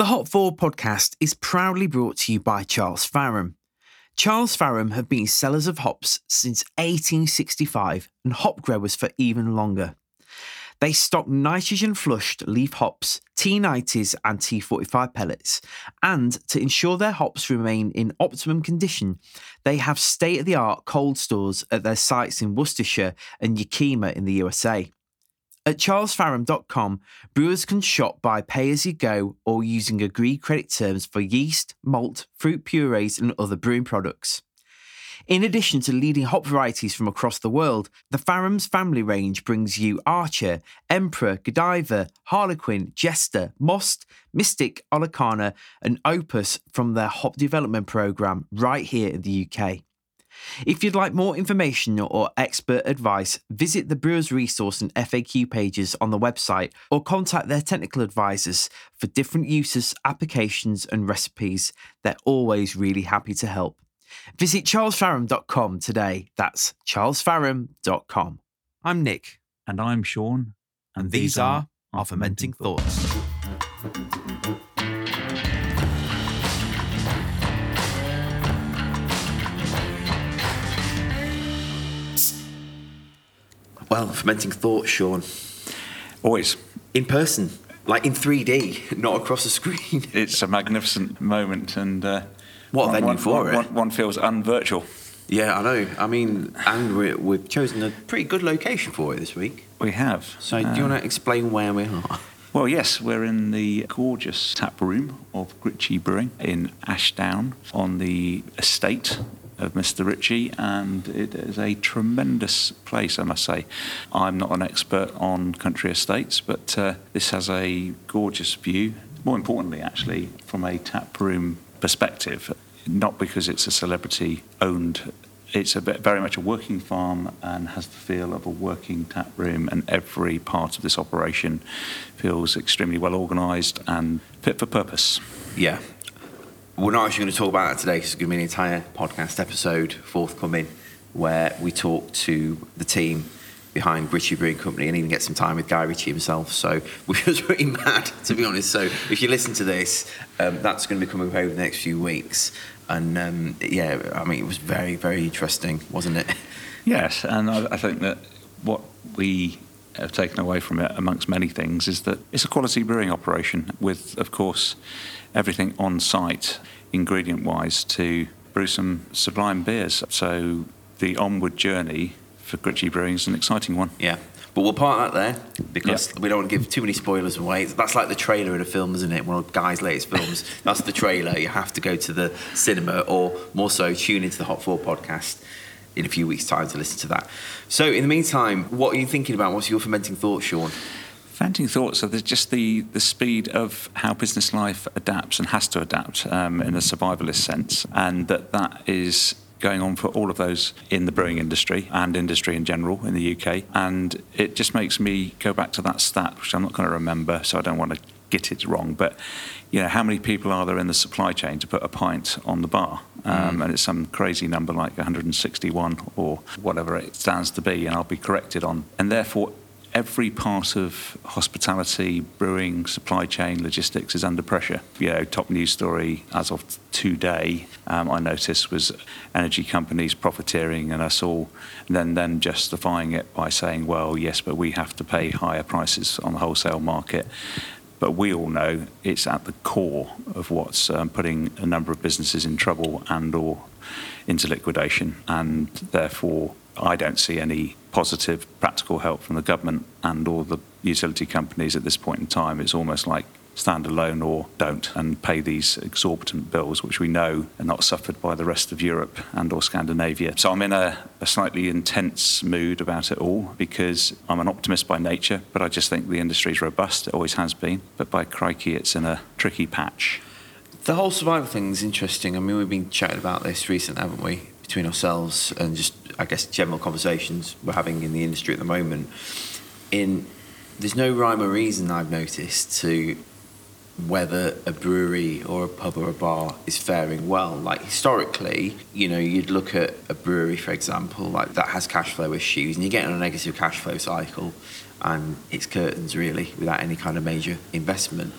The Hop Forward podcast is proudly brought to you by Charles Faram. Charles Faram have been sellers of hops since 1865 and hop growers for even longer. They stock nitrogen flushed leaf hops, T90s, and T45 pellets. And to ensure their hops remain in optimum condition, they have state of the art cold stores at their sites in Worcestershire and Yakima in the USA. At charlesfaram.com, brewers can shop by pay as you go or using agreed credit terms for yeast, malt, fruit purees, and other brewing products. In addition to leading hop varieties from across the world, the Farams family range brings you Archer, Emperor, Godiva, Harlequin, Jester, Most, Mystic, Olicana, and Opus from their hop development program right here in the UK. If you'd like more information or expert advice, visit the Brewers Resource and FAQ pages on the website or contact their technical advisors for different uses, applications, and recipes. They're always really happy to help. Visit charlesfaram.com today. That's charlesfaram.com. I'm Nick, And I'm Sean. and these are our fermenting thoughts. Well, fermenting thoughts, Sean, Always. in person, like in 3D, not across a screen. It's a magnificent moment, and uh, What a one, venue one- for one- it. One, feels unvirtual. Yeah, I know. I mean, and we we've chosen a pretty good location for it this week. We have. So, do Uh, you want to explain where we are? Well, yes, we're in the gorgeous tap room of Gritchie Brewing in Ashdown on the estate of Mr. Ritchie, and it is a tremendous place, I must say. I'm not an expert on country estates, but uh, this has a gorgeous view. More importantly, actually, from a tap room perspective, not because it's a celebrity owned it's bit, very much a working farm and has the feel of a working tap room, and every part of this operation feels extremely well organised and fit for purpose. Yeah. We're not actually going to talk about that today because it's going to be an entire podcast episode forthcoming where we talk to the team behind Gritchie Brewing Company and even get some time with Guy Ritchie himself. So we're just pretty mad, to be honest. So if you listen to this, um, that's going to be coming up over the next few weeks. And um, yeah, I mean, it was very, very interesting, wasn't it? Yes, and I, I think that what we have taken away from it, amongst many things, is that it's a quality brewing operation with, of course, everything on site, ingredient wise, to brew some sublime beers. So the onward journey for Gritchie Brewing is an exciting one. Yeah. But we'll park that there because we don't want to give too many spoilers away. That's like the trailer in a film, isn't it? One of Guy's latest films. That's the trailer. You have to go to the cinema or more so tune into the Hop Forward podcast in a few weeks' time to listen to that. So, in the meantime, what are you thinking about? What's your fermenting thoughts, Sean? Fanting thoughts are just the, the speed of how business life adapts and has to adapt um, in a survivalist sense, and that that is going on for all of those in the brewing industry and industry in general in the UK. And it just makes me go back to that stat, which I'm not going to remember, so I don't want to get it wrong. But you know, how many people are there in the supply chain to put a pint on the bar? Um, And it's some crazy number like 161 or whatever it stands to be, and I'll be corrected on. And therefore, every part of hospitality, brewing, supply chain, logistics is under pressure. You know, top news story as of today, um, I noticed was energy companies profiteering, and us all then then justifying it by saying, well, yes, but we have to pay higher prices on the wholesale market. But we all know it's at the core of what's um, putting a number of businesses in trouble and/or into liquidation, and therefore I don't see any positive practical help from the government and all the utility companies at this point in time. It's almost like stand alone or don't and pay these exorbitant bills, which we know are not suffered by the rest of Europe and or Scandinavia. So I'm in a, a slightly intense mood about it all because I'm an optimist by nature, but I just think the industry is robust. It always has been. But by crikey, it's in a tricky patch. The whole survival thing is interesting. I mean, we've been chatting about this recently, haven't we? Between ourselves and just, I guess, general conversations we're having in the industry at the moment. In there's no rhyme or reason I've noticed to whether a brewery or a pub or a bar is faring well. Like historically, you know, you'd look at a brewery, for example, like that has cash flow issues, and you're getting a negative cash flow cycle, and it's curtains really without any kind of major investment,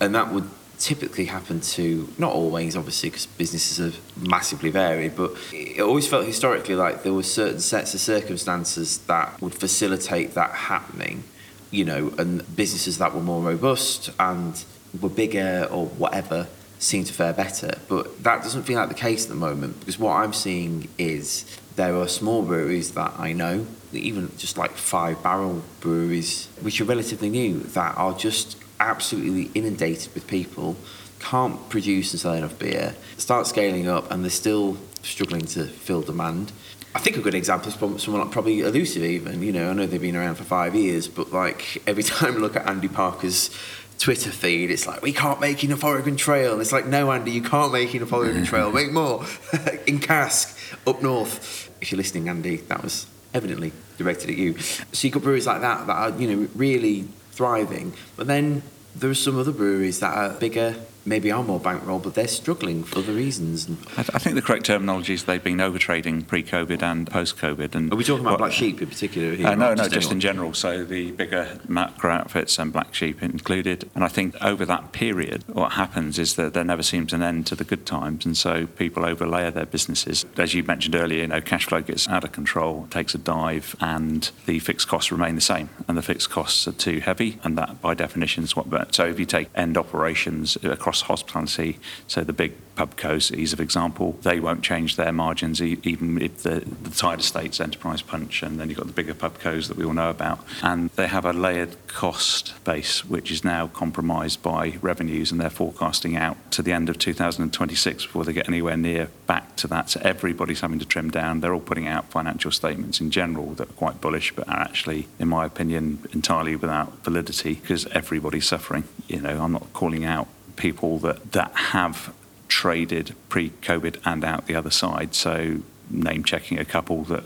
and that would typically happened to, not always, obviously, because businesses are massively varied, but it always felt historically like there were certain sets of circumstances that would facilitate that happening, you know, and businesses that were more robust and were bigger or whatever seem to fare better. But that doesn't feel like the case at the moment because what I'm seeing is there are small breweries that I know, even just like five barrel breweries, which are relatively new, that are just absolutely inundated with people, can't produce and sell enough beer, start scaling up, and they're still struggling to fill demand. I think a good example is someone like probably Elusive even, you know, I know they've been around for five years, but like every time I look at Andy Parker's Twitter feed, it's like, we can't make enough Oregon Trail. And it's like, no, Andy, you can't make enough Oregon Trail. Make more. in cask, up north. If you're listening, Andy, that was evidently directed at you. So you've got breweries like that that are, you know, really thriving. But then there are some other breweries that are bigger, maybe are more bankroll, but they're struggling for other reasons. I, I, think the correct terminology is they've been overtrading pre-COVID and post-COVID. And are we talking about what, Black Sheep in particular? Here, uh, no, no, just, just in general. So the bigger macro outfits and Black Sheep included. And I think over that period, what happens is that there never seems an end to the good times, and so people overlayer their businesses. As you mentioned earlier, you know, cash flow gets out of control, takes a dive, and the fixed costs remain the same. And the fixed costs are too heavy, and that by definition is what. So if you take end operations across hospitality, so the big pubcos, ease of example, they won't change their margins even if the, the tied estates enterprise punch, and then you've got the bigger pubcos that we all know about, and they have a layered cost base which is now compromised by revenues, and they're forecasting out to the end of 2026 before they get anywhere near back to that. So everybody's having to trim down. They're all putting out financial statements in general that are quite bullish, but are actually, in my opinion, entirely without validity because everybody's suffering. You know, I'm not calling out people that, that have traded pre-COVID and out the other side. So name checking a couple that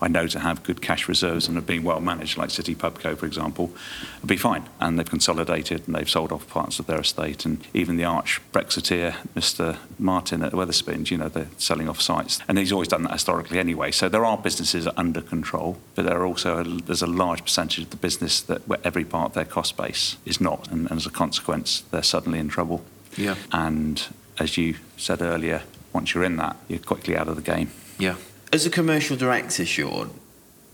I know to have good cash reserves and have been well managed, like City Pubco, for example, would be fine. And they've consolidated and they've sold off parts of their estate. And even the arch Brexiteer, Mr. Martin at Wetherspoons, you know, they're selling off sites. And he's always done that historically anyway. So there are businesses under control, but there are also a, there's a large percentage of the business that where every part of their cost base is not. And, and as a consequence, they're suddenly in trouble. Yeah. And as you said earlier, once you're in that, you're quickly out of the game. Yeah. As a commercial director, Sean,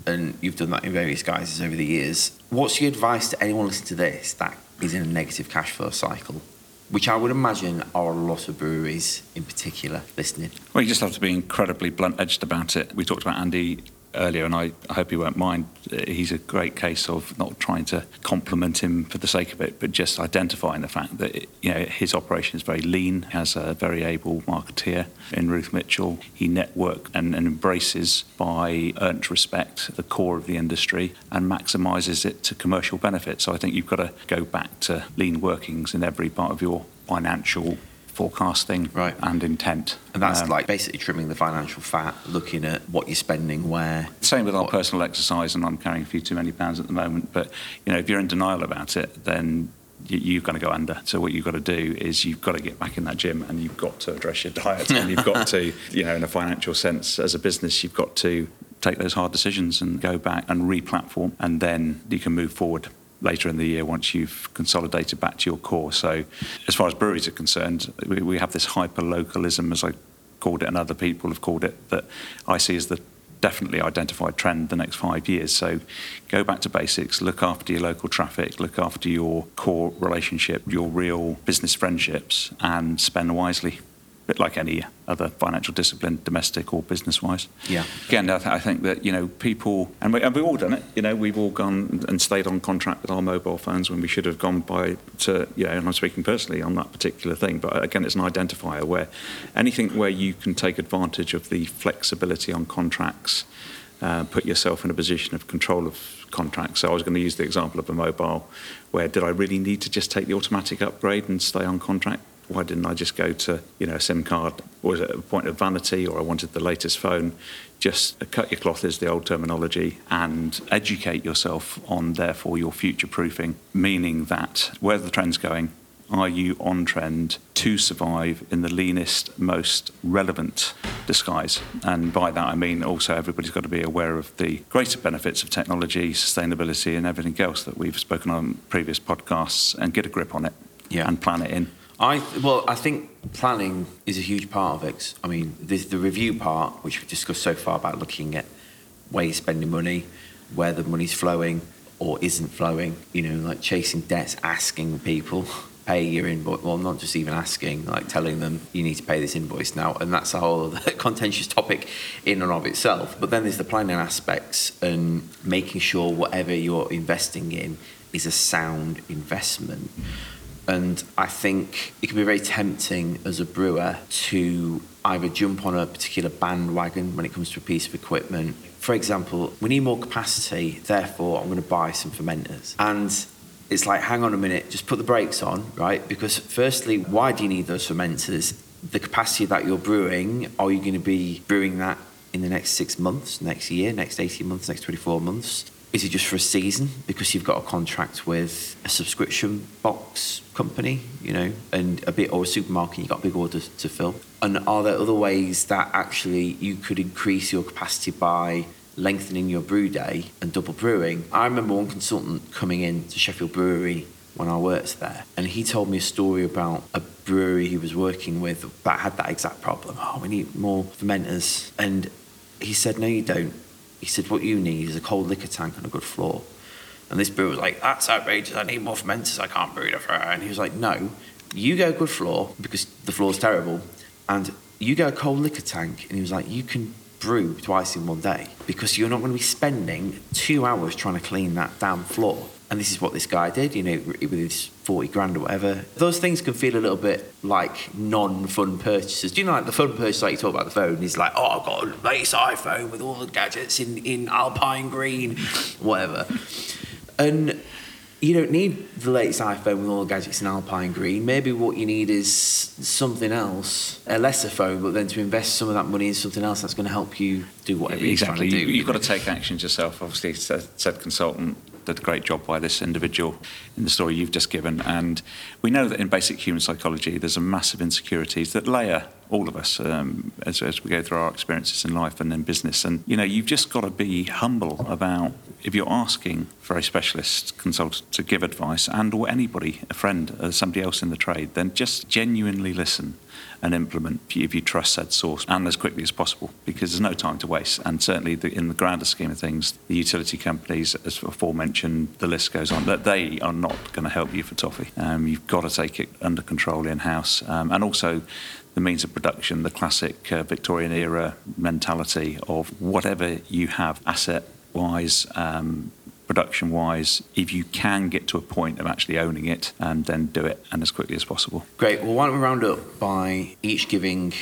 and you've done that in various guises over the years, what's your advice to anyone listening to this that is in a negative cash flow cycle? Which I would imagine are a lot of breweries in particular listening. Well, you just have to be incredibly blunt edged about it. We talked about Andy earlier, and I, I hope he won't mind. He's a great case of not trying to compliment him for the sake of it, but just identifying the fact that you know his operation is very lean. Has a very able marketeer in Ruth Mitchell. He networks and, and embraces by earned respect the core of the industry and maximises it to commercial benefit. So I think you've got to go back to lean workings in every part of your financial forecasting right. and intent. And that's um, like basically trimming the financial fat, looking at what you're spending where. Same with our personal exercise, and I'm carrying a few too many pounds at the moment. But you know, if you're in denial about it, then you've got to go under. So what you've got to do is you've got to get back in that gym, and you've got to address your diet, and you've got to, you know, in a financial sense, as a business, you've got to take those hard decisions and go back and re-platform, and then you can move forward later in the year once you've consolidated back to your core. So, as far as breweries are concerned, we, we have this hyper localism, as I called it, and other people have called it, that I see as the definitely identified trend the next five years. So go back to basics, look after your local traffic, look after your core relationship, your real business friendships, and spend wisely bit like any other financial discipline, domestic or business-wise. Yeah. Again, I, th- I think that you know people, and, we, and we've all done it. You know, we've all gone and stayed on contract with our mobile phones when we should have gone by to, you know, and I'm speaking personally on that particular thing. But again, it's an identifier where anything where you can take advantage of the flexibility on contracts. Uh, put yourself in a position of control of contracts. So I was going to use the example of a mobile, where did I really need to just take the automatic upgrade and stay on contract? Why didn't I just go to you know a SIM card? Was it a point of vanity, or I wanted the latest phone? Just uh, cut your cloth is the old terminology, and educate yourself on therefore your future proofing, meaning that where the trend's going, are you on trend to survive in the leanest, most relevant disguise? And by that I mean also everybody's got to be aware of the greater benefits of technology, sustainability, and everything else that we've spoken on previous podcasts and get a grip on it yeah. and plan it in. I well, I think planning is a huge part of it. I mean, there's the review part, which we've discussed so far about looking at where you're spending money, where the money's flowing or isn't flowing. You know, like chasing debts, asking people pay your invoice. Well, not just even asking, like telling them you need to pay this invoice now, and that's a whole contentious topic in and of itself. But then there's the planning aspects and making sure whatever you're investing in is a sound investment. And I think it can be very tempting as a brewer to either jump on a particular bandwagon when it comes to a piece of equipment. For example, we need more capacity, therefore, I'm going to buy some fermenters. And it's like, hang on a minute, just put the brakes on, right? Because, firstly, why do you need those fermenters? The capacity that you're brewing, are you going to be brewing that in the next six months, next year, next 18 months, next 24 months? Is it just for a season because you've got a contract with a subscription box company, you know, and a bit or a supermarket, you've got big orders to fill? And are there other ways that actually you could increase your capacity by lengthening your brew day and double brewing? I remember one consultant coming in to Sheffield Brewery when I worked there, and he told me a story about a brewery he was working with that had that exact problem. Oh, we need more fermenters, and he said, "No, you don't." He said, What you need is a cold liquor tank and a good floor. And this brewer was like, That's outrageous. I need more fermenters. I can't brew it. And he was like, No, you go good floor because the floor's terrible. And you go cold liquor tank. And he was like, You can brew twice in one day because you're not going to be spending two hours trying to clean that damn floor. And this is what this guy did, you know, with his 40 grand or whatever. Those things can feel a little bit like non fun purchases. Do you know, like the fun purchase, like you talk about the phone, is like, oh, I've got a latest iPhone with all the gadgets in, in Alpine green, whatever. And you don't need the latest iPhone with all the gadgets in Alpine green. Maybe what you need is something else, a lesser phone, but then to invest some of that money in something else that's going to help you do whatever exactly. you're trying to do. You've got to take actions yourself. Obviously, said, said consultant a great job by this individual in the story you've just given. And we know that in basic human psychology, there's a massive insecurities that layer all of us um, as, as, we go through our experiences in life and in business. And, you know, you've just got to be humble about if you're asking for a specialist consultant to give advice and or anybody, a friend, or somebody else in the trade, then just genuinely listen and implement if you trust said source and as quickly as possible because there's no time to waste. And certainly the, in the grander scheme of things, the utility companies, as aforementioned, the list goes on, that they are not going to help you for toffee. Um, you've got to take it under control in house. Um, and also, the means of production, the classic uh, Victorian era mentality of whatever you have asset wise, um, production wise, if you can get to a point of actually owning it, and then do it and as quickly as possible. Great. Well, why don't we round up by each giving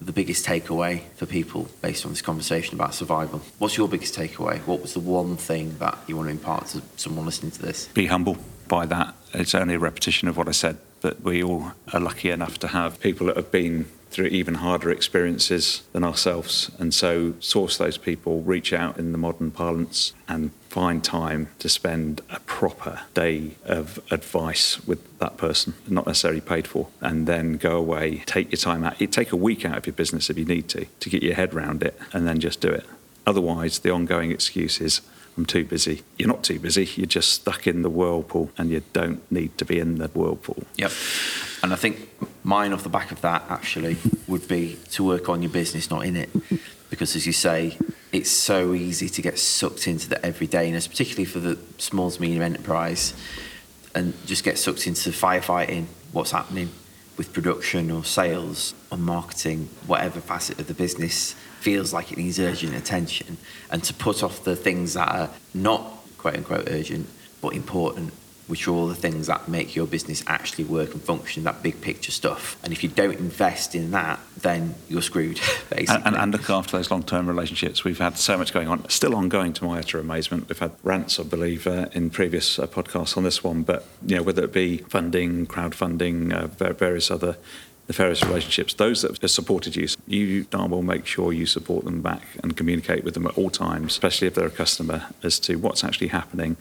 the biggest takeaway for people based on this conversation about survival? What's your biggest takeaway? What was the one thing that you want to impart to someone listening to this? Be humble by that. It's only a repetition of what I said, but we all are lucky enough to have people that have been through even harder experiences than ourselves. And so, source those people, reach out in the modern parlance, and find time to spend a proper day of advice with that person, not necessarily paid for, and then go away, take your time out. You take a week out of your business if you need to, to get your head around it, and then just do it. Otherwise, the ongoing excuse is, I'm too busy. You're not too busy. You're just stuck in the whirlpool and you don't need to be in the whirlpool. Yep. And I think mine off the back of that actually would be to work on your business, not in it. Because as you say, it's so easy to get sucked into the everydayness, particularly for the small to medium enterprise, and just get sucked into firefighting what's happening with production or sales or marketing, whatever facet of the business feels like it needs urgent attention, and to put off the things that are not quote unquote urgent but important which are all the things that make your business actually work and function, that big picture stuff. And if you don't invest in that, then you're screwed, basically. And, and, look after those long term relationships. We've had so much going on, still ongoing to my utter amazement. We've had rants, I believe, uh, in previous uh, podcasts on this one, but you know, whether it be funding, crowdfunding, uh, various other nefarious relationships, those that have supported you, you darn well make sure you support them back and communicate with them at all times, especially if they're a customer, as to what's actually happening.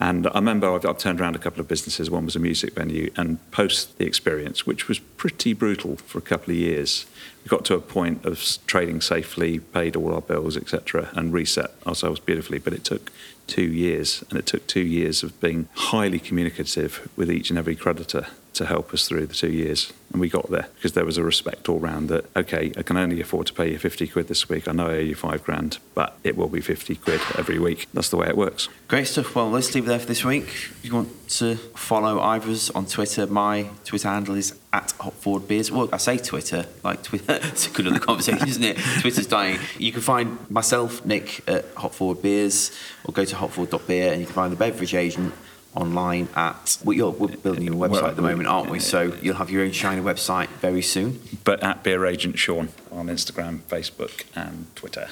And I remember I've, I've turned around a couple of businesses. One was a music venue, and post the experience, which was pretty brutal for a couple of years, we got to a point of trading safely, paid all our bills, etc., and reset ourselves beautifully. But it took two years, and it took two years of being highly communicative with each and every creditor to help us through the two years. And we got there because there was a respect all round that, okay, I can only afford to pay you 50 quid this week. I know I owe you five grand, but it will be 50 quid every week. That's the way it works. Great stuff. Well, let's leave it there for this week. If you want to follow either's on Twitter, my Twitter handle is at Hopforward Beers. Well, I say Twitter, like Twitter, it's a good other conversation, isn't it? Twitter's dying. You can find myself, Nick, at Hopforward Beers, or go to hopforward.beer and you can find the beverage agent online at well, you're, we're building your website at the moment, aren't we? So you'll have your own shiny website very soon. But at Beer Agent Sean on Instagram, Facebook, and Twitter.